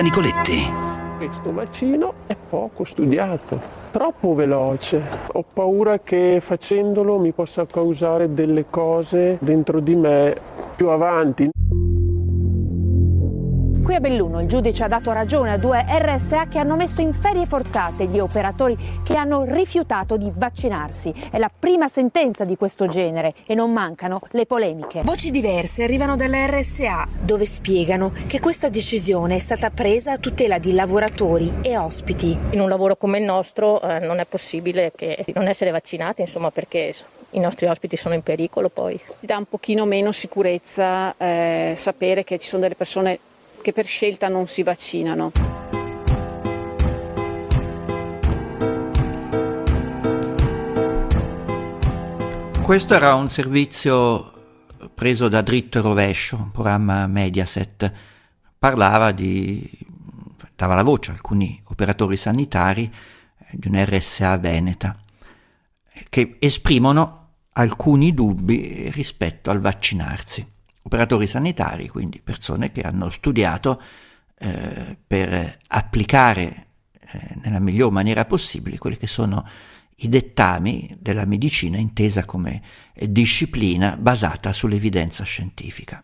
Gianluca Nicoletti. Questo vaccino è poco studiato, troppo veloce. Ho paura che facendolo mi possa causare delle cose dentro di me più avanti. Qui a Belluno il giudice ha dato ragione a due RSA che hanno messo in ferie forzate gli operatori che hanno rifiutato di vaccinarsi. È la prima sentenza di questo genere e non mancano le polemiche. Voci diverse arrivano dalla RSA dove spiegano che questa decisione è stata presa a tutela di lavoratori e ospiti. In un lavoro come il nostro eh, non è possibile che non essere vaccinati, insomma, perché i nostri ospiti sono in pericolo poi. Ti dà un pochino meno sicurezza eh, sapere che ci sono delle persone che per scelta non si vaccinano. Questo era un servizio preso da dritto e rovescio, un programma Mediaset. Parlava di, dava la voce a alcuni operatori sanitari eh, di un RSA Veneta che esprimono alcuni dubbi rispetto al vaccinarsi operatori sanitari, quindi persone che hanno studiato eh, per applicare eh, nella miglior maniera possibile quelli che sono i dettami della medicina intesa come disciplina basata sull'evidenza scientifica.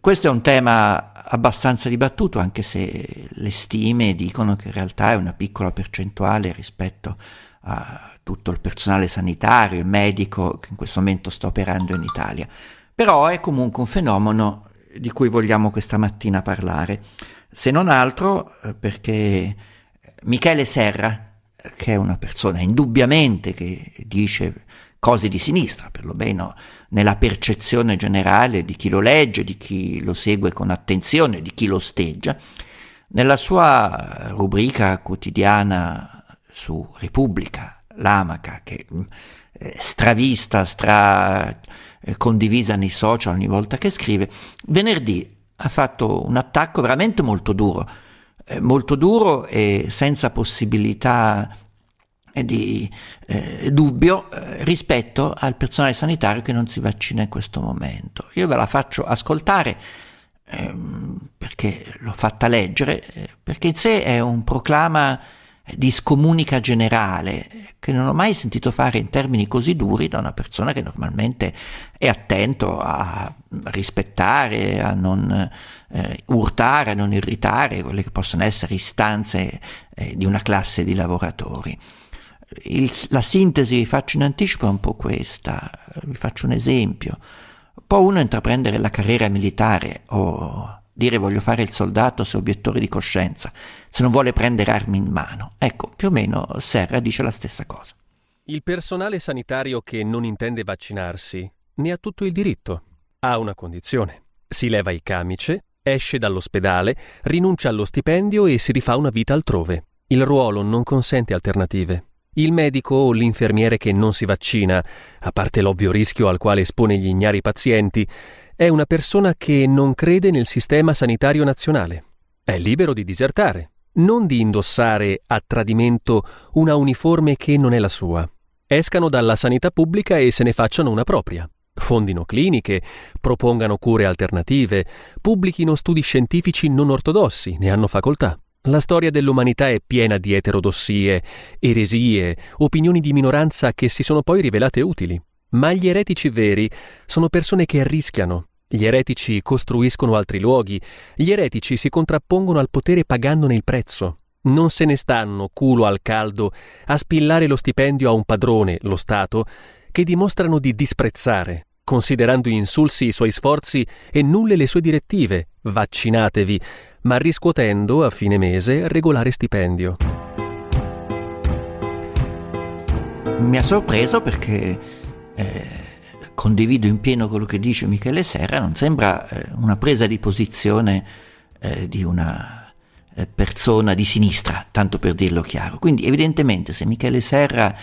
Questo è un tema abbastanza dibattuto, anche se le stime dicono che in realtà è una piccola percentuale rispetto a tutto il personale sanitario e medico che in questo momento sta operando in Italia. Però è comunque un fenomeno di cui vogliamo questa mattina parlare, se non altro eh, perché Michele Serra, che è una persona indubbiamente che dice cose di sinistra, perlomeno nella percezione generale di chi lo legge, di chi lo segue con attenzione, di chi lo osteggia, nella sua rubrica quotidiana su Repubblica, l'Amaca, che è stravista, stra eh, condivisa nei social ogni volta che scrive, venerdì ha fatto un attacco veramente molto duro, eh, molto duro e senza possibilità eh, di eh, dubbio eh, rispetto al personale sanitario che non si vaccina in questo momento. Io ve la faccio ascoltare ehm, perché l'ho fatta leggere, eh, perché in sé è un proclama di scomunica generale che non ho mai sentito fare in termini così duri da una persona che normalmente è attento a rispettare, a non eh, urtare, a non irritare quelle che possono essere istanze eh, di una classe di lavoratori. Il, la sintesi vi faccio in anticipo è un po' questa, vi faccio un esempio. Può uno intraprendere la carriera militare o dire voglio fare il soldato se obiettore di coscienza, se non vuole prendere armi in mano. Ecco, più o meno Serra dice la stessa cosa. Il personale sanitario che non intende vaccinarsi ne ha tutto il diritto. Ha una condizione. Si leva il camice, esce dall'ospedale, rinuncia allo stipendio e si rifà una vita altrove. Il ruolo non consente alternative. Il medico o l'infermiere che non si vaccina, a parte l'ovvio rischio al quale espone gli ignari pazienti, è una persona che non crede nel sistema sanitario nazionale. È libero di disertare, non di indossare a tradimento una uniforme che non è la sua. Escano dalla sanità pubblica e se ne facciano una propria. Fondino cliniche, propongano cure alternative, pubblichino studi scientifici non ortodossi, ne hanno facoltà. La storia dell'umanità è piena di eterodossie, eresie, opinioni di minoranza che si sono poi rivelate utili. Ma gli eretici veri sono persone che rischiano. Gli eretici costruiscono altri luoghi, gli eretici si contrappongono al potere pagandone il prezzo. Non se ne stanno, culo al caldo, a spillare lo stipendio a un padrone, lo Stato, che dimostrano di disprezzare, considerando insulsi i suoi sforzi e nulle le sue direttive, vaccinatevi, ma riscuotendo a fine mese regolare stipendio. Mi ha sorpreso perché eh, condivido in pieno quello che dice Michele Serra, non sembra eh, una presa di posizione eh, di una eh, persona di sinistra, tanto per dirlo chiaro. Quindi evidentemente se Michele Serra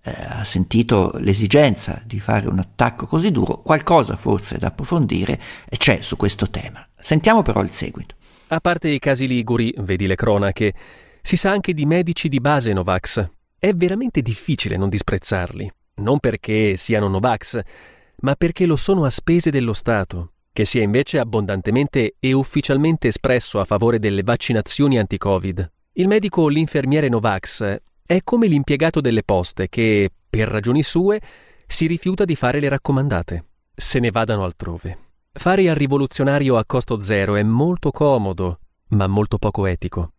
eh, ha sentito l'esigenza di fare un attacco così duro, qualcosa forse da approfondire c'è su questo tema. Sentiamo però il seguito. A parte i casi liguri, vedi le cronache, si sa anche di medici di base Novax. È veramente difficile non disprezzarli non perché siano Novax, ma perché lo sono a spese dello Stato. che si è invece abbondantemente e ufficialmente espresso a favore delle vaccinazioni anti-Covid. Il medico o l'infermiere Novax è come l'impiegato delle poste che, per ragioni sue, si rifiuta di fare le raccomandate. Se ne vadano altrove. Fare il rivoluzionario a costo zero è molto comodo, ma molto poco etico.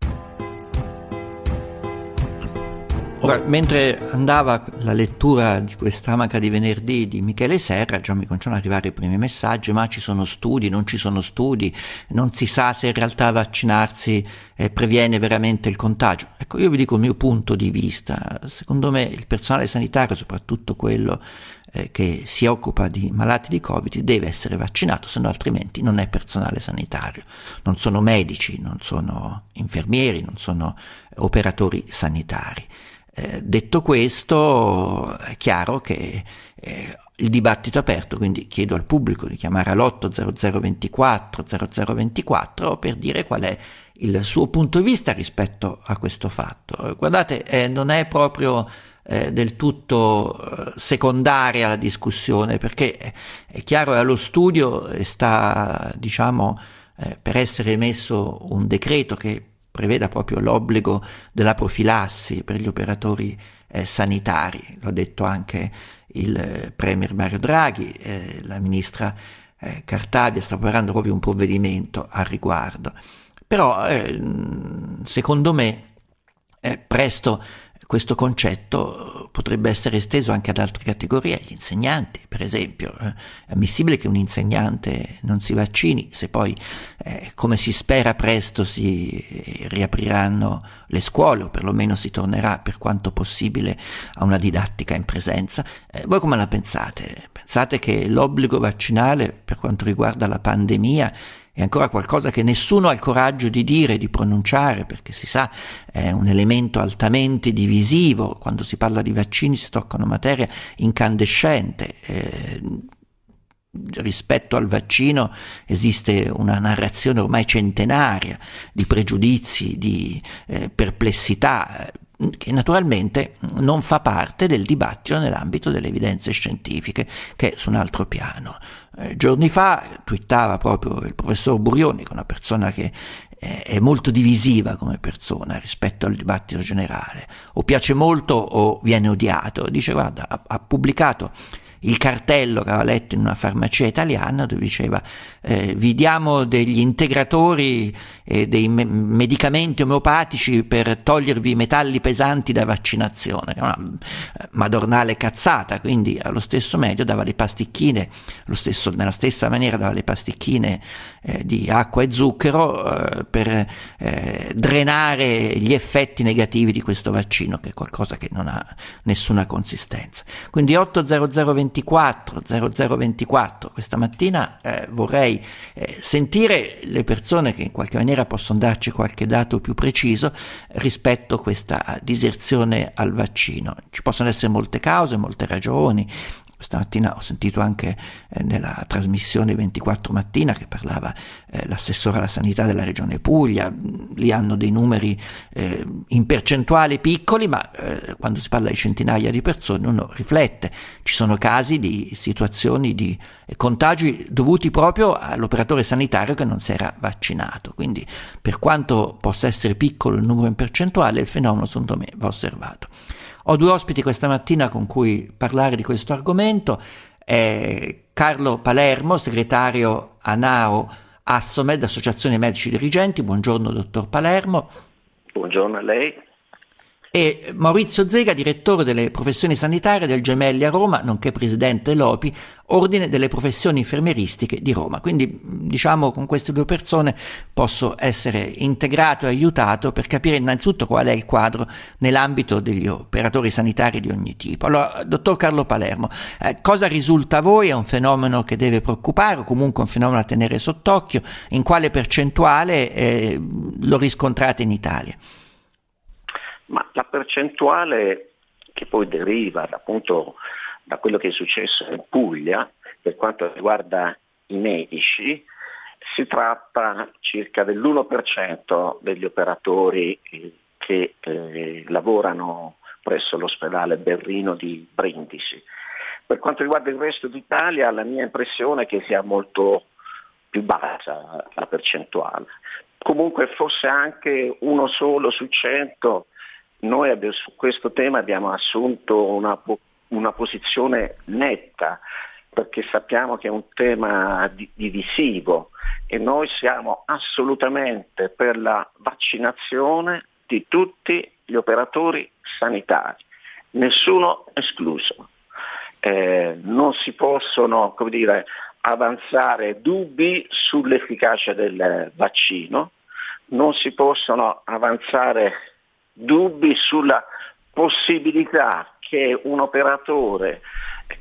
Ora, mentre andava la lettura di quest'amaca di venerdì di Michele Serra, già mi cominciano ad arrivare i primi messaggi, ma ci sono studi, non ci sono studi, non si sa se in realtà vaccinarsi eh, previene veramente il contagio. Ecco, io vi dico il mio punto di vista. Secondo me il personale sanitario, soprattutto quello eh, che si occupa di malati di Covid, deve essere vaccinato, se no altrimenti non è personale sanitario. Non sono medici, non sono infermieri, non sono operatori sanitari. Eh, detto questo, è chiaro che eh, il dibattito è aperto, quindi chiedo al pubblico di chiamare all'80024 0024 per dire qual è il suo punto di vista rispetto a questo fatto. Guardate, eh, non è proprio eh, del tutto eh, secondaria la discussione, perché è chiaro che allo studio sta, diciamo, eh, per essere emesso un decreto che preveda proprio l'obbligo della profilassi per gli operatori eh, sanitari, l'ha detto anche il eh, Premier Mario Draghi, eh, la ministra eh, Cartabia sta preparando proprio un provvedimento al riguardo. Però eh, secondo me eh, presto questo concetto potrebbe essere esteso anche ad altre categorie, agli insegnanti, per esempio. Eh, è ammissibile che un insegnante non si vaccini se poi, eh, come si spera presto, si riapriranno le scuole o perlomeno si tornerà per quanto possibile a una didattica in presenza. Eh, voi come la pensate? Pensate che l'obbligo vaccinale per quanto riguarda la pandemia è ancora qualcosa che nessuno ha il coraggio di dire, di pronunciare, perché si sa è un elemento altamente divisivo, quando si parla di vaccini si toccano materia incandescente. Eh, rispetto al vaccino esiste una narrazione ormai centenaria di pregiudizi, di eh, perplessità che naturalmente non fa parte del dibattito nell'ambito delle evidenze scientifiche, che è su un altro piano. Eh, giorni fa twittava proprio il professor Burioni, che è una persona che eh, è molto divisiva come persona rispetto al dibattito generale, o piace molto o viene odiato. Dice, guarda, ha, ha pubblicato il cartello che aveva letto in una farmacia italiana dove diceva eh, vi diamo degli integratori e dei me- medicamenti omeopatici per togliervi i metalli pesanti da vaccinazione, una eh, madornale cazzata, quindi allo stesso medio dava le pasticchine, stesso, nella stessa maniera dava le pasticchine eh, di acqua e zucchero eh, per eh, drenare gli effetti negativi di questo vaccino, che è qualcosa che non ha nessuna consistenza. Quindi 80024 0024 questa mattina eh, vorrei eh, sentire le persone che in qualche maniera possono darci qualche dato più preciso rispetto a questa diserzione al vaccino. Ci possono essere molte cause, molte ragioni, Stamattina ho sentito anche eh, nella trasmissione 24 mattina che parlava eh, l'assessore alla sanità della regione Puglia, lì hanno dei numeri eh, in percentuale piccoli, ma eh, quando si parla di centinaia di persone uno riflette. Ci sono casi di situazioni di contagi dovuti proprio all'operatore sanitario che non si era vaccinato. Quindi per quanto possa essere piccolo il numero in percentuale, il fenomeno secondo me va osservato. Ho due ospiti questa mattina con cui parlare di questo argomento. È Carlo Palermo, segretario ANAO Assomed, Associazione Medici Dirigenti. Buongiorno, dottor Palermo. Buongiorno a lei e Maurizio Zega, direttore delle professioni sanitarie del Gemelli a Roma, nonché presidente dell'OPI, Ordine delle professioni infermieristiche di Roma. Quindi, diciamo, con queste due persone posso essere integrato e aiutato per capire innanzitutto qual è il quadro nell'ambito degli operatori sanitari di ogni tipo. Allora, dottor Carlo Palermo, eh, cosa risulta a voi? È un fenomeno che deve preoccupare o comunque un fenomeno da tenere sott'occhio? In quale percentuale eh, lo riscontrate in Italia? Ma la percentuale che poi deriva appunto da quello che è successo in Puglia per quanto riguarda i medici, si tratta circa dell'1% degli operatori eh, che eh, lavorano presso l'ospedale Berrino di Brindisi. Per quanto riguarda il resto d'Italia, la mia impressione è che sia molto, più bassa la percentuale. Comunque fosse anche uno solo su 100, noi abbiamo, su questo tema abbiamo assunto una, una posizione netta perché sappiamo che è un tema divisivo e noi siamo assolutamente per la vaccinazione di tutti gli operatori sanitari, nessuno escluso. Eh, non si possono dire, avanzare dubbi sull'efficacia del vaccino, non si possono avanzare dubbi sulla possibilità che un operatore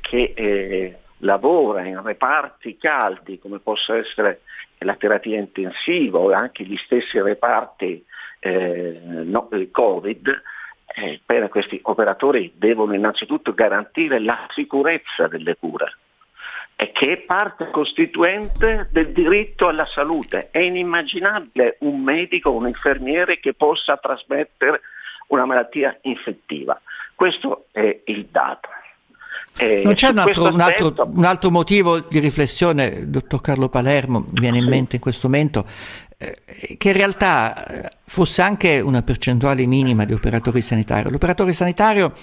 che eh, lavora in reparti caldi come possa essere la terapia intensiva o anche gli stessi reparti eh, no, Covid, eh, per questi operatori devono innanzitutto garantire la sicurezza delle cure e che è parte costituente del diritto alla salute. È inimmaginabile un medico o un infermiere che possa trasmettere una malattia infettiva. Questo è il dato. Eh, non c'è un altro, un, altro, un altro, motivo di riflessione, dottor Carlo Palermo, mi viene in mente in questo momento, eh, che in realtà eh, fosse anche una percentuale minima di operatori sanitari. L'operatore sanitario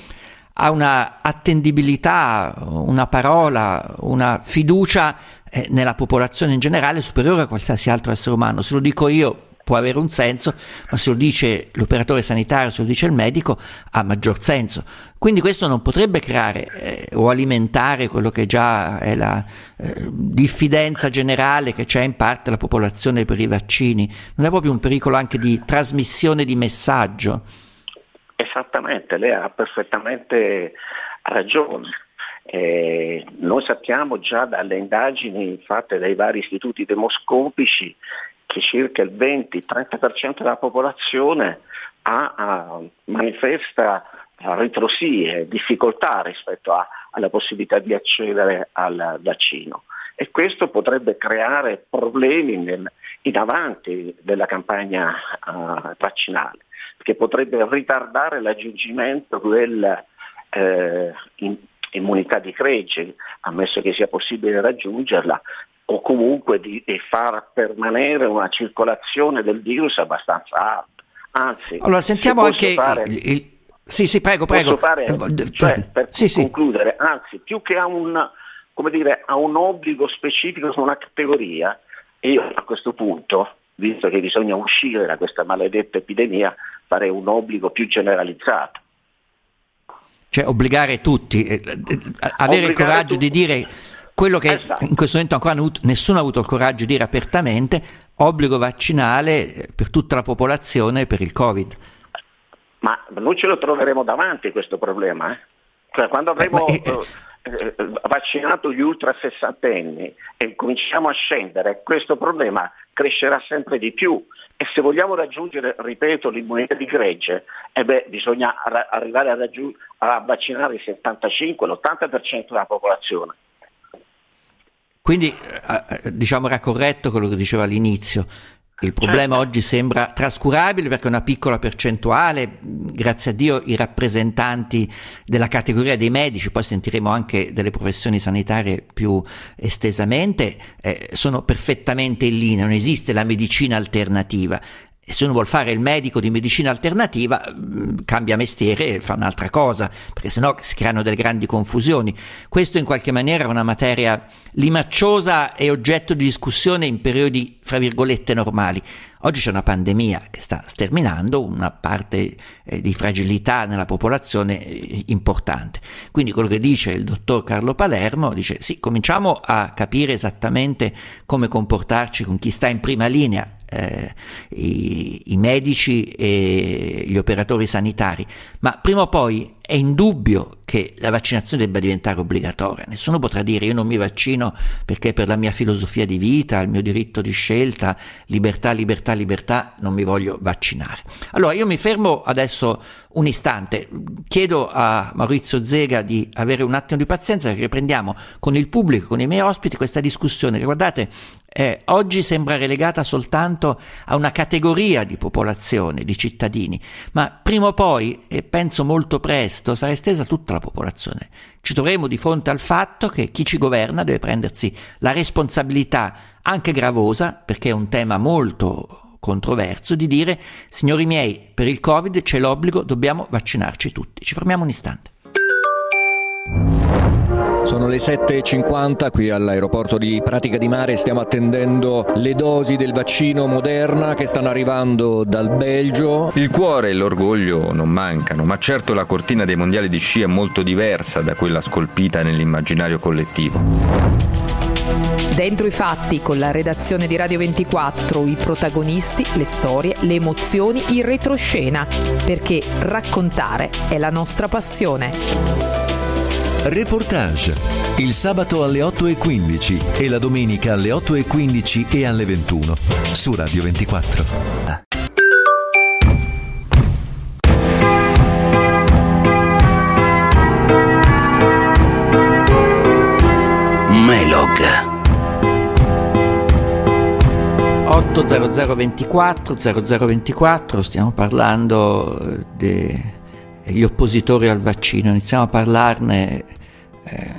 ha una attendibilità, una parola, una fiducia eh, nella popolazione in generale superiore a qualsiasi altro essere umano. Se lo dico io può avere un senso, ma se lo dice l'operatore sanitario, se lo dice il medico, ha maggior senso. Quindi questo non potrebbe creare eh, o alimentare quello che già è la eh, diffidenza generale che c'è in parte la popolazione per i vaccini. Non è proprio un pericolo anche di trasmissione di messaggio? Esattamente, lei ha perfettamente ragione. Eh, noi sappiamo già dalle indagini fatte dai vari istituti demoscopici che circa il 20-30% della popolazione ha, ha, manifesta ritrosie, difficoltà rispetto a, alla possibilità di accedere al vaccino e questo potrebbe creare problemi nel, in avanti della campagna uh, vaccinale, che potrebbe ritardare l'aggiungimento dell'immunità eh, di gregge, ammesso che sia possibile raggiungerla, o comunque di, di far permanere una circolazione del virus abbastanza alta. Anzi, allora sentiamo anche fare, il, il... Sì, sì, prego, prego. Fare, eh, cioè, per sì, concludere, sì. anzi, più che a un, dire, a un obbligo specifico su una categoria, io a questo punto, visto che bisogna uscire da questa maledetta epidemia, farei un obbligo più generalizzato. Cioè obbligare tutti, eh, eh, avere obbligare il coraggio tutti. di dire quello che esatto. in questo momento ancora nessuno ha avuto il coraggio di dire apertamente, obbligo vaccinale per tutta la popolazione per il Covid. Ma noi ce lo troveremo davanti questo problema. Eh? Cioè, quando avremo eh, eh, eh, vaccinato gli ultra sessantenni e cominciamo a scendere, questo problema crescerà sempre di più e se vogliamo raggiungere, ripeto, l'immunità di gregge, eh beh, bisogna arrivare a, raggiung- a vaccinare il 75, l'80% della popolazione. Quindi eh, eh, diciamo era corretto quello che diceva all'inizio. Il problema certo. oggi sembra trascurabile perché una piccola percentuale, grazie a Dio, i rappresentanti della categoria dei medici, poi sentiremo anche delle professioni sanitarie più estesamente, eh, sono perfettamente in linea, non esiste la medicina alternativa se uno vuole fare il medico di medicina alternativa, mm, cambia mestiere e fa un'altra cosa, perché sennò si creano delle grandi confusioni. Questo in qualche maniera è una materia limacciosa e oggetto di discussione in periodi, fra virgolette, normali. Oggi c'è una pandemia che sta sterminando una parte eh, di fragilità nella popolazione eh, importante. Quindi quello che dice il dottor Carlo Palermo dice sì, cominciamo a capire esattamente come comportarci con chi sta in prima linea eh, i, i, medici e gli operatori sanitari, ma prima o poi è indubbio che la vaccinazione debba diventare obbligatoria. Nessuno potrà dire io non mi vaccino perché per la mia filosofia di vita, il mio diritto di scelta, libertà, libertà, libertà, non mi voglio vaccinare. Allora io mi fermo adesso un istante. Chiedo a Maurizio Zega di avere un attimo di pazienza perché riprendiamo con il pubblico, con i miei ospiti questa discussione. Guardate, eh, oggi sembra relegata soltanto a una categoria di popolazione, di cittadini, ma prima o poi, e penso molto presto, sarà estesa a tutta la popolazione. Ci troveremo di fronte al fatto che chi ci governa deve prendersi la responsabilità anche gravosa, perché è un tema molto controverso, di dire, signori miei, per il Covid c'è l'obbligo, dobbiamo vaccinarci tutti. Ci fermiamo un istante. Sono le 7.50 qui all'aeroporto di Pratica di Mare, stiamo attendendo le dosi del vaccino Moderna che stanno arrivando dal Belgio. Il cuore e l'orgoglio non mancano, ma certo la cortina dei mondiali di sci è molto diversa da quella scolpita nell'immaginario collettivo. Dentro i fatti, con la redazione di Radio 24, i protagonisti, le storie, le emozioni, il retroscena, perché raccontare è la nostra passione. Reportage. Il sabato alle 8.15 e la domenica alle 8.15 e alle 21 su Radio 24. Melog 80024 0024 stiamo parlando de gli oppositori al vaccino, iniziamo a parlarne eh,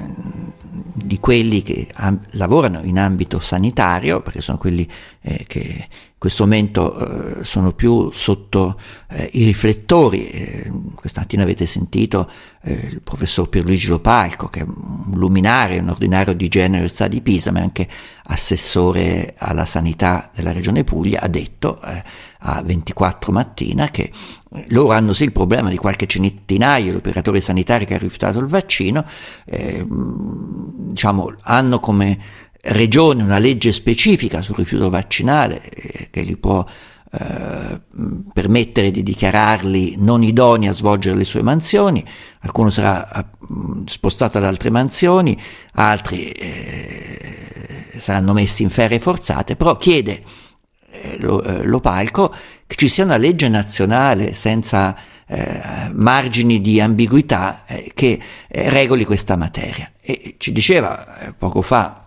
di quelli che am- lavorano in ambito sanitario, perché sono quelli eh, che in questo momento eh, sono più sotto eh, i riflettori. Eh, questa mattina avete sentito eh, il professor Pierluigi Lopalco, che è un luminario, un ordinario di genere Università di Pisa, ma anche assessore alla sanità della regione Puglia, ha detto a 24 mattina che loro hanno sì il problema di qualche centinaio di operatori sanitari che ha rifiutato il vaccino, eh, diciamo, hanno come regione una legge specifica sul rifiuto vaccinale eh, che li può eh, permettere di dichiararli non idonei a svolgere le sue mansioni, qualcuno sarà spostato ad altre mansioni, altri eh, saranno messi in ferie forzate, però chiede eh, lo, eh, lo palco che ci sia una legge nazionale senza eh, margini di ambiguità eh, che eh, regoli questa materia. E ci diceva eh, poco fa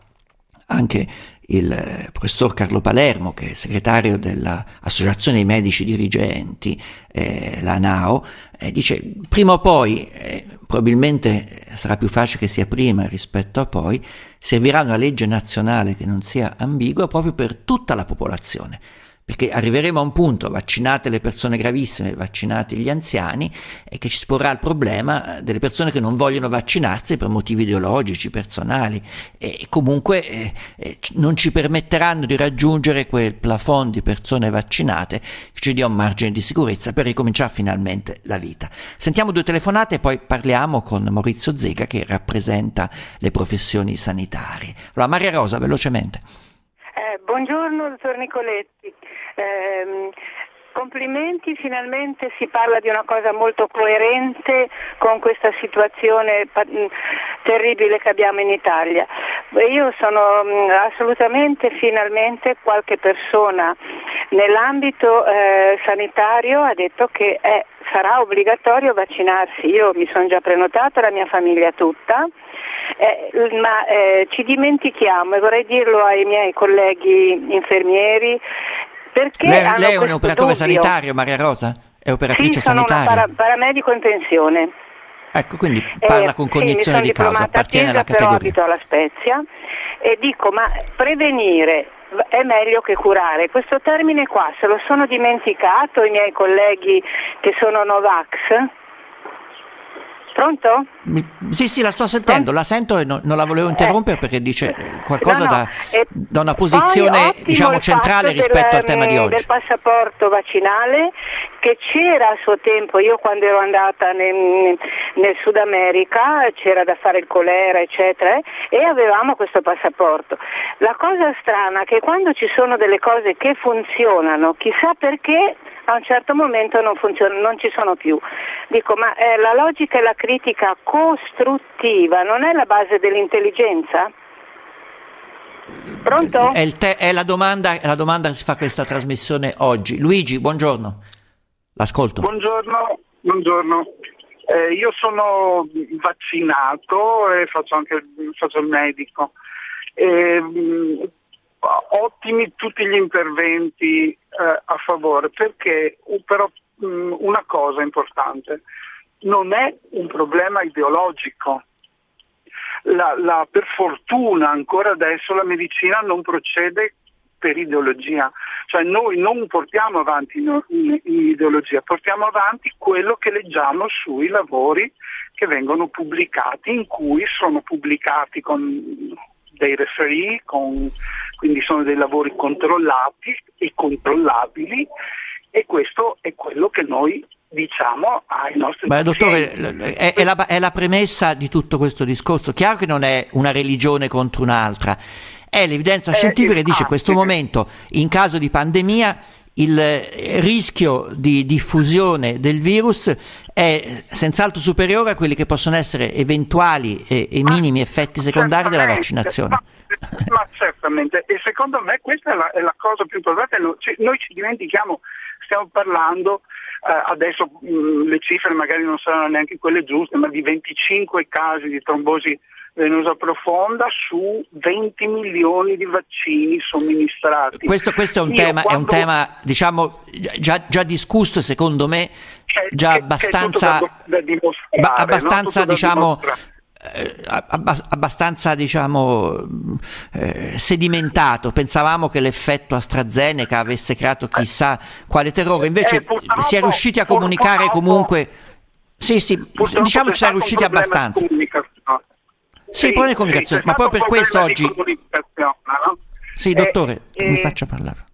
anche il eh, professor Carlo Palermo, che è segretario dell'Associazione dei Medici Dirigenti, eh, la NAO, eh, dice prima o poi, eh, probabilmente sarà più facile che sia prima rispetto a poi, servirà una legge nazionale che non sia ambigua proprio per tutta la popolazione perché arriveremo a un punto, vaccinate le persone gravissime, vaccinati gli anziani, e che ci si porrà il problema eh, delle persone che non vogliono vaccinarsi per motivi ideologici, personali, e comunque eh, eh, non ci permetteranno di raggiungere quel plafond di persone vaccinate che ci dia un margine di sicurezza per ricominciare finalmente la vita. Sentiamo due telefonate e poi parliamo con Maurizio Zega che rappresenta le professioni sanitarie. Allora, Maria Rosa, velocemente. Eh, buongiorno, dottor Nicoletti. Eh, complimenti, finalmente si parla di una cosa molto coerente con questa situazione mm, terribile che abbiamo in Italia. Io sono mm, assolutamente, finalmente, qualche persona nell'ambito eh, sanitario ha detto che è, sarà obbligatorio vaccinarsi. Io mi sono già prenotata, la mia famiglia tutta eh, ma eh, ci dimentichiamo, e vorrei dirlo ai miei colleghi infermieri, perché lei, lei è un operatore dubbio. sanitario, Maria Rosa? È operatrice sì, sono sanitaria? Para, paramedico in pensione. Ecco, quindi parla eh, con cognizione sì, di causa, appartiene alla categoria. Però abito alla Spezia e dico, ma prevenire è meglio che curare. Questo termine qua se lo sono dimenticato i miei colleghi che sono Novax Pronto? Sì, sì, la sto sentendo, la sento e non, non la volevo interrompere eh, perché dice qualcosa no, no. Da, da, una posizione diciamo, centrale rispetto del, al tema di oggi. del passaporto vaccinale che c'era a suo tempo, io quando ero andata nel, nel Sud America c'era da fare il colera eccetera e avevamo questo passaporto. La cosa strana è che quando ci sono delle cose che funzionano, chissà perché a un certo momento non, funziona, non ci sono più. Dico, ma eh, la logica e la critica costruttiva non è la base dell'intelligenza? Pronto? È, te- è, la domanda, è, la domanda, che si fa questa trasmissione oggi. Luigi, buongiorno. L'ascolto. Buongiorno, Buongiorno. Eh, io sono vaccinato e faccio anche faccio il medico. E, mh, ottimi tutti gli interventi eh, a favore, perché però mh, una cosa importante, non è un problema ideologico. La, la, per fortuna ancora adesso la medicina non procede per ideologia, cioè noi non portiamo avanti ideologia, portiamo avanti quello che leggiamo sui lavori che vengono pubblicati, in cui sono pubblicati con dei referee, con, quindi sono dei lavori controllati e controllabili e questo è quello che noi diciamo ai nostri Beh, dottore, è, è, la, è la premessa di tutto questo discorso. Chiaro che non è una religione contro un'altra, è l'evidenza eh, scientifica che dice in questo momento, in caso di pandemia, il rischio di diffusione del virus è senz'altro superiore a quelli che possono essere eventuali e, e minimi effetti secondari della vaccinazione. Ma, ma, certamente, e secondo me questa è la, è la cosa più importante. Noi ci dimentichiamo, stiamo parlando eh, adesso mh, le cifre magari non saranno neanche quelle giuste, ma di 25 casi di trombosi venosa profonda su 20 milioni di vaccini somministrati. Questo, questo è, un tema, quando... è, un tema, diciamo, già, già discusso secondo me, già che, abbastanza, che da abbastanza no? diciamo, eh, abbastanza diciamo eh, sedimentato. Pensavamo che l'effetto AstraZeneca avesse creato chissà quale terrore. Invece eh, si è riusciti a comunicare comunque sì sì diciamo ci si è riusciti abbastanza sì, problemi di comunicazione, ma proprio per questo oggi... No? Sì, dottore, eh, mi faccia parlare.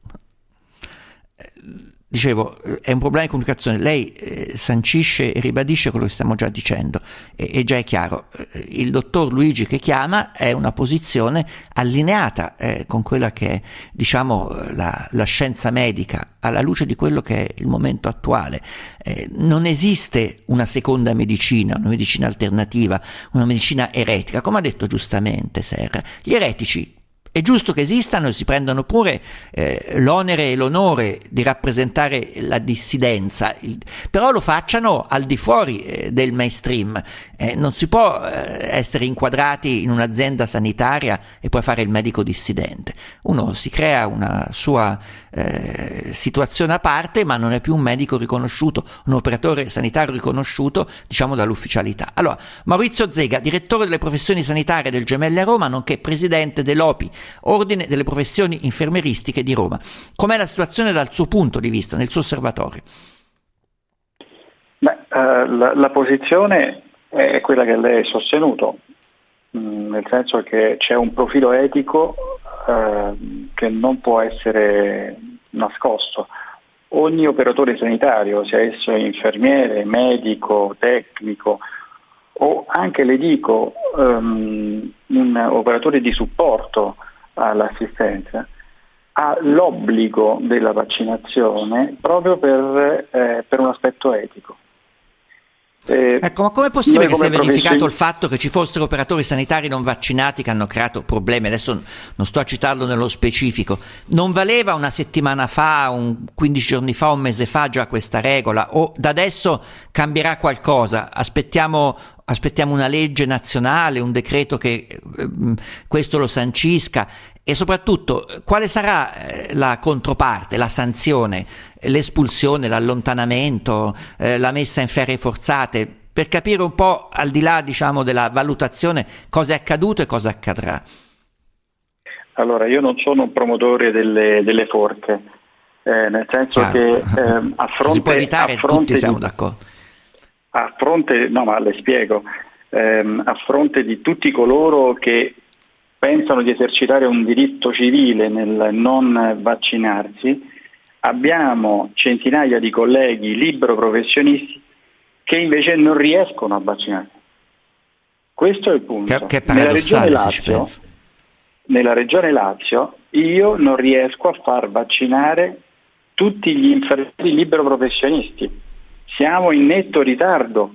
Dicevo, è un problema di comunicazione. Lei eh, sancisce e ribadisce quello che stiamo già dicendo e, e, già è chiaro. Eh, il dottor Luigi che chiama è una posizione allineata eh, con quella che è, diciamo, la, la, scienza medica alla luce di quello che è il momento attuale. Eh, non esiste una seconda medicina, una medicina alternativa, una medicina eretica, come ha detto giustamente Serra. Gli eretici è giusto che esistano e si prendano pure eh, l'onere e l'onore di rappresentare la dissidenza, il, però lo facciano al di fuori eh, del mainstream. Eh, non si può eh, essere inquadrati in un'azienda sanitaria e poi fare il medico dissidente. Uno si crea una sua eh, situazione a parte, ma non è più un medico riconosciuto, un operatore sanitario riconosciuto, diciamo dall'ufficialità. Allora, Maurizio Zega, direttore delle professioni sanitarie del Gemelle a Roma, nonché presidente dell'OPI, Ordine delle Professioni Infermeristiche di Roma. Com'è la situazione dal suo punto di vista, nel suo osservatorio? Beh, eh, la, la, posizione è quella che lei ha sostenuto, mh, mm, nel senso che c'è un profilo etico eh, che non può essere nascosto. Ogni operatore sanitario, sia esso infermiere, medico, tecnico o anche le dico um, un operatore di supporto all'assistenza, ha l'obbligo della vaccinazione proprio per, eh, per un aspetto etico. Eh, ecco, ma com'è possibile che sia verificato il fatto che ci fossero operatori sanitari non vaccinati che hanno creato problemi? Adesso non sto a citarlo nello specifico. Non valeva una settimana fa, un 15 giorni fa, un mese fa già questa regola? O da adesso cambierà qualcosa? Aspettiamo, aspettiamo una legge nazionale, un decreto che eh, questo lo sancisca? E soprattutto, quale sarà eh, la controparte, la sanzione, l'espulsione, l'allontanamento, eh, la messa in ferie forzate, per capire un po' al di là diciamo, della valutazione cosa è accaduto e cosa accadrà? Allora, io non sono un promotore delle, delle forche, eh, nel senso Chiaro. che eh, a fronte... Si può evitare, tutti siamo di, d'accordo. A fronte, no ma le spiego, ehm, a fronte di tutti coloro che pensano di esercitare un diritto civile nel non vaccinarsi, abbiamo centinaia di colleghi libero professionisti che invece non riescono a vaccinarsi. Questo è il punto. Che, che nella, regione Lazio, nella regione Lazio io non riesco a far vaccinare tutti gli infermieri libero professionisti. Siamo in netto ritardo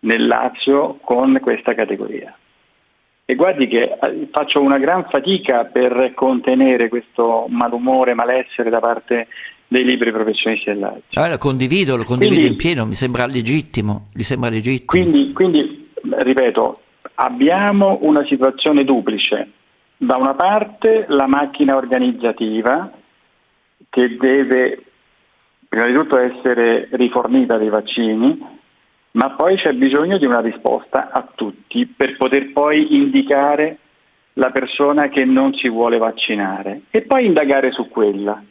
nel Lazio con questa categoria. E guardi che eh, faccio una gran fatica per contenere questo malumore, malessere da parte dei liberi professionisti dell'AIDS. Allora, condivido, lo condivido quindi, in pieno, mi sembra legittimo, mi sembra legittimo. Quindi, quindi, ripeto, abbiamo una situazione duplice. Da una parte la macchina organizzativa che deve prima di tutto essere rifornita dei vaccini, ma poi c'è bisogno di una risposta a tutti per poter poi indicare la persona che non si vuole vaccinare e poi indagare su quella.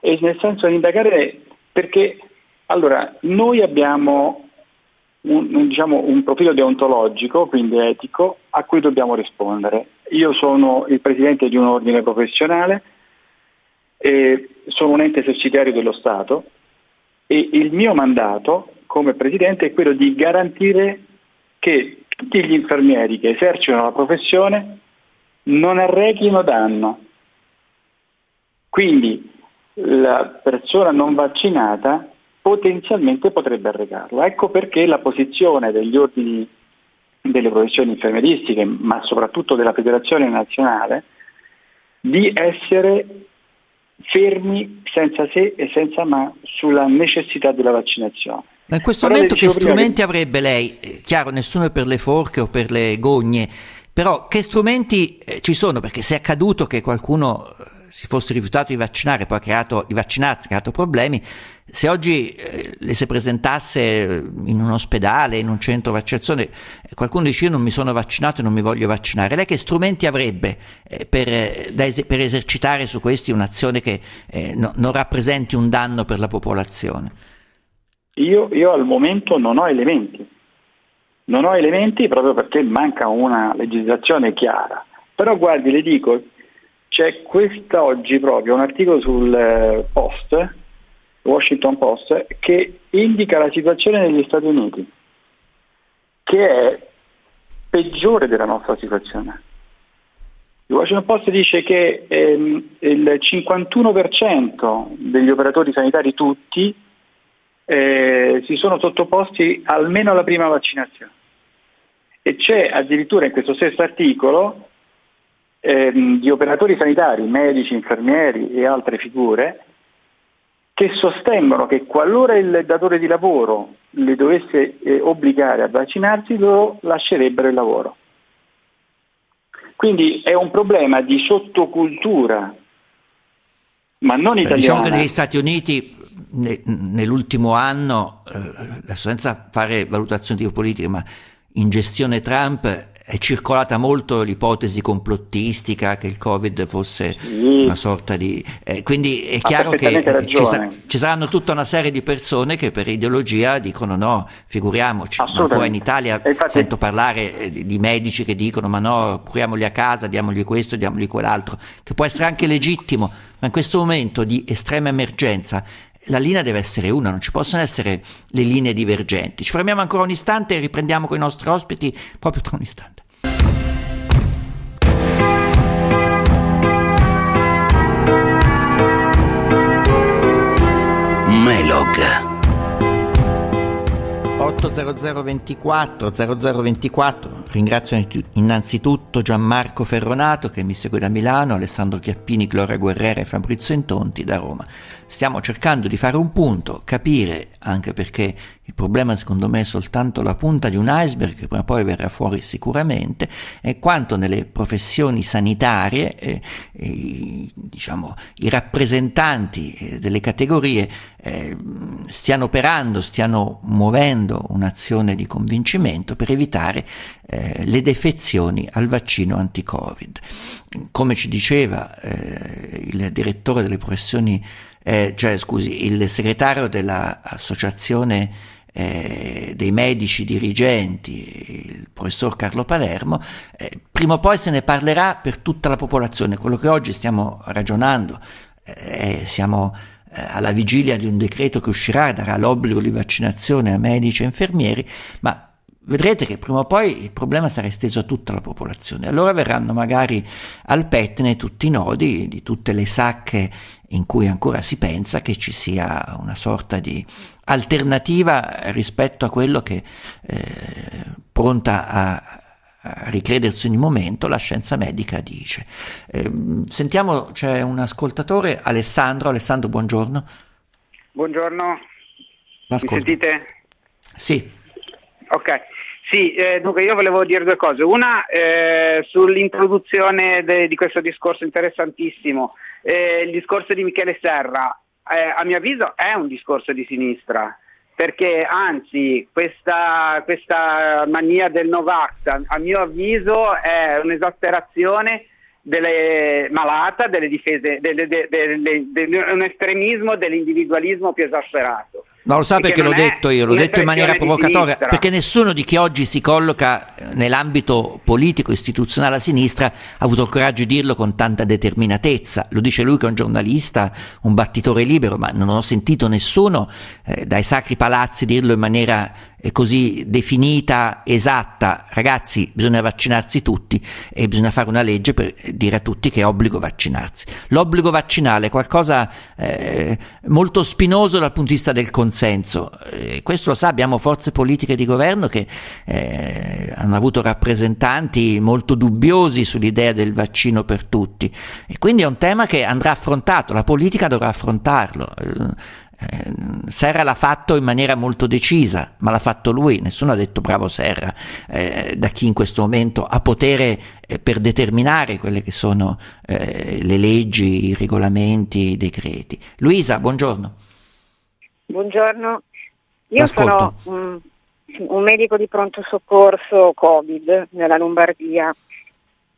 E nel senso di indagare perché allora noi abbiamo un, un, diciamo, un profilo deontologico, quindi etico, a cui dobbiamo rispondere. Io sono il presidente di un ordine professionale, sono un ente sussidiario dello Stato e il mio mandato come presidente è quello di garantire che tutti gli infermieri che esercitano la professione non arrechino danno. Quindi la persona non vaccinata potenzialmente potrebbe arrecarlo. Ecco perché la posizione degli ordini delle professioni infermieristiche, ma soprattutto della Federazione Nazionale, di essere fermi senza se e senza ma sulla necessità della vaccinazione. Ma in questo Però momento che strumenti che... avrebbe lei? Eh, chiaro, nessuno è per le forche o per le gogne, però che strumenti eh, ci sono? Perché se è accaduto che qualcuno eh, si fosse rifiutato di vaccinare, poi ha creato, di vaccinarsi, ha creato problemi, se oggi eh, le si presentasse in un ospedale, in un centro vaccinazione, qualcuno dice io non mi sono vaccinato e non mi voglio vaccinare, lei che strumenti avrebbe eh, per, es- per, esercitare su questi un'azione che eh, no, non rappresenti un danno per la popolazione? Io, io al momento non ho elementi, non ho elementi proprio perché manca una legislazione chiara, però guardi, le dico, c'è quest'oggi proprio un articolo sul eh, Post, Washington Post, che indica la situazione negli Stati Uniti, che è peggiore della nostra situazione. Il Washington Post dice che ehm, il 51% degli operatori sanitari tutti eh, si sono sottoposti almeno alla prima vaccinazione. E c'è addirittura in questo stesso articolo ehm, di operatori sanitari, medici, infermieri e altre figure che sostengono che qualora il datore di lavoro le dovesse eh, obbligare a vaccinarsi, lo lascerebbero il lavoro. Quindi è un problema di sottocultura, ma non italiana. Diciamo che negli Stati Uniti ne, nell'ultimo anno, eh, senza fare valutazioni di politica, ma in gestione Trump è circolata molto l'ipotesi complottistica che il Covid fosse sì. una sorta di... Eh, quindi è chiaro che ci, sa- ci, saranno tutta una serie di persone che per ideologia dicono no, figuriamoci, ancora in Italia infatti... sento parlare eh, di, di, medici che dicono ma no, curiamoli a casa, diamogli questo, diamogli quell'altro, che può essere anche legittimo, ma in questo momento di estrema emergenza la linea deve essere una, non ci possono essere le linee divergenti. Ci fermiamo ancora un istante e riprendiamo con i nostri ospiti proprio tra un istante. Melog 80024 0024 ringrazio innanzitutto Gianmarco Ferronato che mi segue da Milano, Alessandro Chiappini, Gloria Guerrera e Fabrizio Intonti da Roma stiamo cercando di fare un punto, capire, anche perché il problema secondo me è soltanto la punta di un iceberg che prima o poi verrà fuori sicuramente, è quanto nelle professioni sanitarie eh, eh, diciamo, i rappresentanti eh, delle categorie eh, stiano operando, stiano muovendo un'azione di convincimento per evitare eh, le defezioni al vaccino anti-Covid. Come ci diceva eh, il direttore delle professioni eh, cioè scusi, il segretario dell'associazione eh, dei medici dirigenti, il professor Carlo Palermo, eh, prima o poi se ne parlerà per tutta la popolazione. Quello che oggi stiamo ragionando, eh, siamo eh, alla vigilia di un decreto che uscirà, darà l'obbligo di vaccinazione a medici e infermieri, ma vedrete che prima o poi il problema sarà esteso a tutta la popolazione. Allora verranno magari al pettine tutti i nodi di tutte le sacche in cui ancora si pensa che ci sia una sorta di alternativa rispetto a quello che eh, pronta a, ricredersi ogni momento la scienza medica dice. Eh, sentiamo, c'è un ascoltatore, Alessandro. Alessandro, buongiorno. buongiorno. Mi sentite? Sì. Ok. Sì, eh, dunque io volevo dire due cose. Una eh, sull'introduzione de- di questo discorso interessantissimo. Eh, il discorso di Michele Serra, eh, a mio avviso, è un discorso di sinistra, perché anzi questa, questa mania del Novax, a, a mio avviso, è un'esasperazione delle, malata delle difese, delle, delle, un estremismo dell'individualismo più esasperato. Ma lo sa perché l'ho detto io, l'ho detto in maniera provocatoria, perché nessuno di chi oggi si colloca nell'ambito politico istituzionale a sinistra ha avuto il coraggio di dirlo con tanta determinatezza. Lo dice lui che è un giornalista, un battitore libero, ma non ho sentito nessuno eh, dai sacri palazzi dirlo in maniera eh, così definita, esatta. Ragazzi, bisogna vaccinarsi tutti e bisogna fare una legge per dire a tutti che è obbligo vaccinarsi. L'obbligo vaccinale è qualcosa eh, molto spinoso dal punto di vista del consenso consenso. Eh, questo lo sa, abbiamo forze politiche di governo che eh, hanno avuto rappresentanti molto dubbiosi sull'idea del vaccino per tutti e quindi è un tema che andrà affrontato, la politica dovrà affrontarlo. Eh, Serra l'ha fatto in maniera molto decisa, ma l'ha fatto lui, nessuno ha detto bravo Serra, eh, da chi in questo momento ha potere eh, per determinare quelle che sono eh, le leggi, i regolamenti, i decreti. Luisa, buongiorno. Buongiorno, io sono un, un, medico di pronto soccorso Covid nella Lombardia.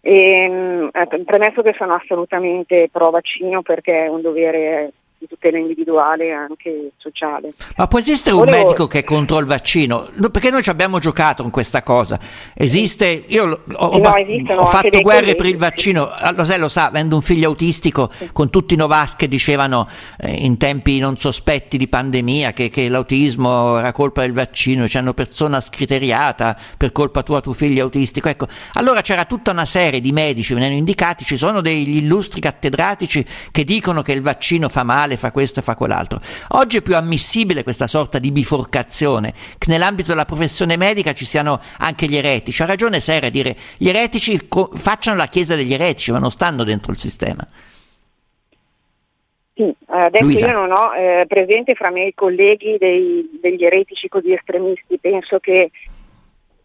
E mm, eh, premesso che sono assolutamente pro vaccino perché è un dovere di tutela individuale e anche sociale. Ma può esistere un Volevo... medico che è contro il vaccino? Perché noi ci abbiamo giocato con questa cosa. Esiste, io ho, no, ho fatto guerre per il vaccino, ah, lo sai, lo sa, avendo un figlio autistico sì. con tutti i Novas che dicevano eh, in tempi non sospetti di pandemia che, che, l'autismo era colpa del vaccino, ci hanno persona scriteriata per colpa tua tuo figlio autistico. Ecco, allora c'era tutta una serie di medici, venendo indicati, ci sono degli illustri cattedratici che dicono che il vaccino fa male, fa questo e fa quell'altro. Oggi è più ammissibile questa sorta di biforcazione, che nell'ambito della professione medica ci siano anche gli eretici. Ha ragione Serra a dire gli eretici co- facciano la chiesa degli eretici, ma non stanno dentro il sistema. Sì, adesso Luisa. io non ho eh, presente fra me i colleghi dei, degli eretici così estremisti, penso che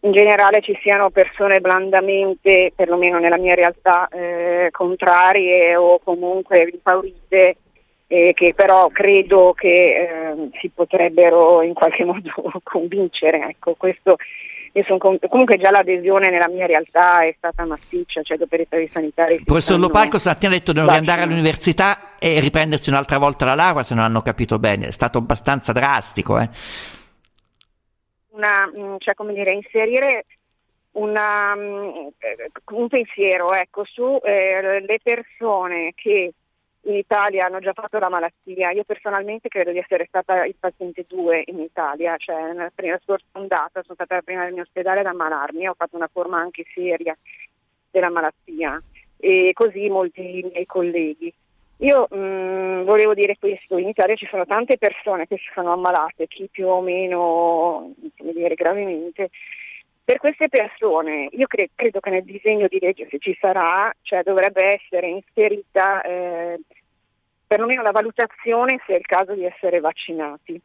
in generale ci siano persone blandamente, perlomeno nella mia realtà, eh, contrarie o comunque impaurite eh, che però credo che eh, si potrebbero in qualche modo convincere. Ecco, questo, con... comunque già l'adesione nella mia realtà è stata massiccia, cioè gli operatori sanitari. Professor Lopalco stamattina ha detto di non andare all'università e riprendersi un'altra volta la laurea se non hanno capito bene, è stato abbastanza drastico. Eh. Una, mm, cioè, come dire, inserire una, mm, eh, un pensiero ecco, su eh, le persone che in Italia hanno già fatto la malattia. Io personalmente credo di essere stata il paziente 2 in Italia, cioè nella prima scorsa ondata sono stata la prima del mio ospedale ad ammalarmi, ho fatto una forma anche seria della malattia e così molti miei colleghi. Io mh, mm, volevo dire questo, in Italia ci sono tante persone che si sono ammalate, chi più o meno come dire, gravemente. Per queste persone io cre- credo che nel disegno di legge, se ci sarà, cioè dovrebbe essere inserita eh, perlomeno la valutazione se è il caso di essere vaccinati.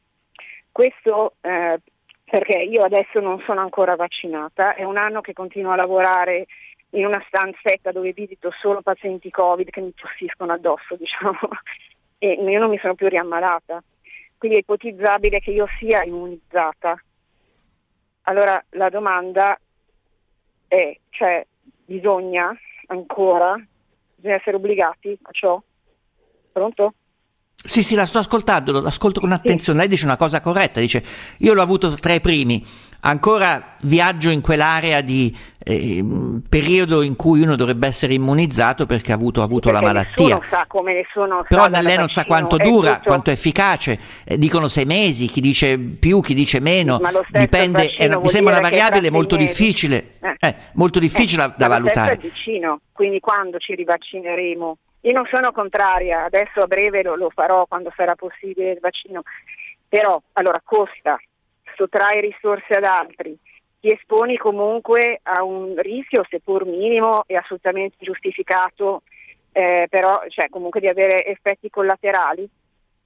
Questo eh, perché io adesso non sono ancora vaccinata, è un anno che continuo a lavorare in una stanzetta dove visito solo pazienti Covid che mi tossiscono addosso, diciamo, e io non mi sono più riammalata. Quindi è ipotizzabile che io sia immunizzata. Allora la domanda è, cioè, bisogna ancora, bisogna essere obbligati a ciò? Pronto? Sì, sì, la sto ascoltando, l'ascolto con attenzione. Lei dice una cosa corretta, dice io l'ho avuto tra i primi, ancora viaggio in quell'area di eh, periodo in cui uno dovrebbe essere immunizzato perché ha avuto, ha avuto perché la malattia. Sa come ne sono Però lei non sa quanto dura, tutto... quanto è efficace. Eh, dicono sei mesi, chi dice più, chi dice meno. Dipende, è, mi sembra una variabile molto difficile, eh. Eh, molto difficile eh, da, da valutare. È vicino, quindi quando ci rivaccineremo? Io non sono contraria, adesso a breve lo, lo farò quando sarà possibile il vaccino, però allora costa, sottrai risorse ad altri, ti esponi comunque a un rischio, seppur minimo e assolutamente giustificato, eh, però cioè, comunque di avere effetti collaterali.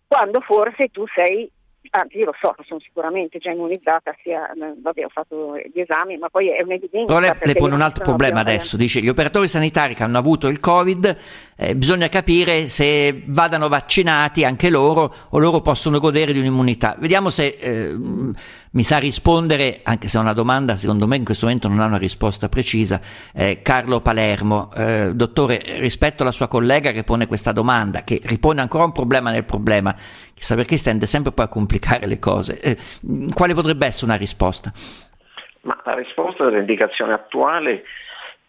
quando forse tu sei anzi io lo so, sono sicuramente già immunizzata, sia, vabbè ho fatto gli esami, ma poi è un'evidenza. Però lei, le pone un altro problema adesso, dice gli operatori sanitari che hanno avuto il Covid, eh, bisogna capire se vadano vaccinati anche loro o loro possono godere di un'immunità. Vediamo se eh, mi sa rispondere, anche se è una domanda, secondo me in questo momento non ha una risposta precisa, eh, Carlo Palermo. Eh, dottore, rispetto alla sua collega che pone questa domanda, che ripone ancora un problema nel problema, chissà perché tende sempre poi a complicare le cose, eh, quale potrebbe essere una risposta? Ma la risposta dell'indicazione attuale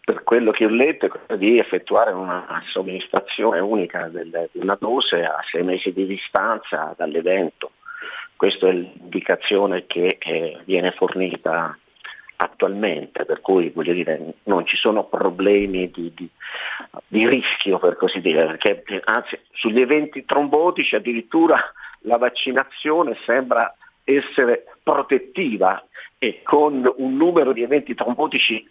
per quello che ho letto è quella di effettuare una somministrazione unica del, una dose a sei mesi di distanza dall'evento questa è l'indicazione che eh, viene fornita attualmente, per cui voglio dire, non ci sono problemi di, di, di rischio per così dire, perché anzi sugli eventi trombotici addirittura la vaccinazione sembra essere protettiva e con un numero di eventi trombotici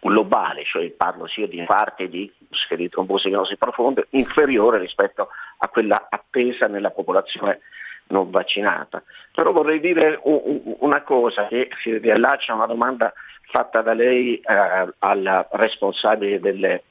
globale, cioè parlo sia di infarti di, di trombosinosi profonde, inferiore rispetto a quella attesa nella popolazione non vaccinata. Però vorrei dire una cosa che si riallaccia a una domanda fatta da lei eh, al responsabile delle...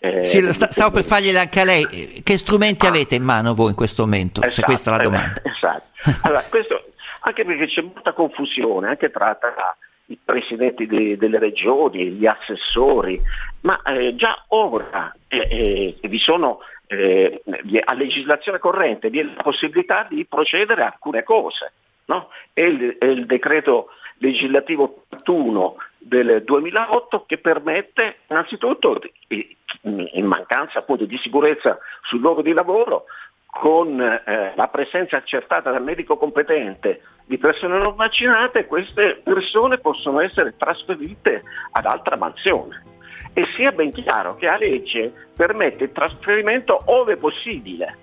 Eh, sì, sta, stavo per fargliela anche a lei. Che strumenti ah. avete in mano voi in questo momento? Esatto, se questa è la domanda. Esatto. Allora, questo, anche perché c'è molta confusione, anche tra, tra i presidenti de, delle regioni, gli assessori, ma eh, già ora eh, eh, vi sono eh, a legislazione corrente vi è la possibilità di procedere a alcune cose. No? È, il, è, il, decreto legislativo 81 del 2008 che permette innanzitutto, in mancanza appunto di sicurezza sul luogo di lavoro, con eh, la presenza accertata dal medico competente di persone non vaccinate, queste persone possono essere trasferite ad altra mansione e sia ben chiaro che la legge permette il trasferimento ove possibile.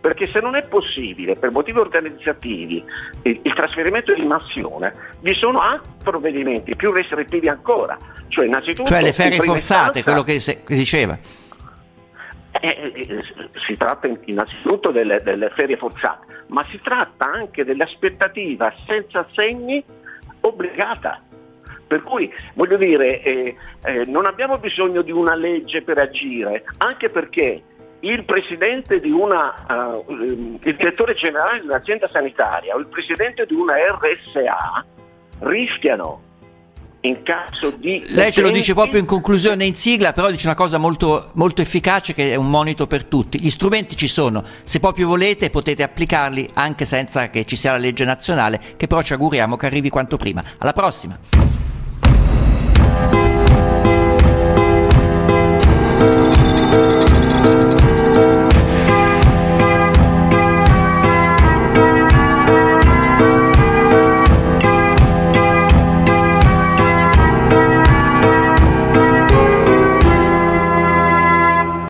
Perché se non è possibile per motivi organizzativi il, il trasferimento di mansione, vi sono altri provvedimenti più restrittivi ancora. Cioè, innanzitutto, cioè le ferie forzate, quello che, se, che diceva. Eh, eh, si tratta innanzitutto delle, delle, ferie forzate, ma si tratta anche dell'aspettativa senza segni obbligata. Per cui voglio dire, eh, eh, non abbiamo bisogno di una legge per agire, anche perché il presidente di una, uh, il direttore generale di un'azienda sanitaria o il presidente di una RSA rischiano in caso di... Lei ce lo dice proprio in conclusione, in sigla, però dice una cosa molto, molto efficace che è un monito per tutti. Gli strumenti ci sono, se proprio volete potete applicarli anche senza che ci sia la legge nazionale, che però ci auguriamo che arrivi quanto prima. Alla prossima!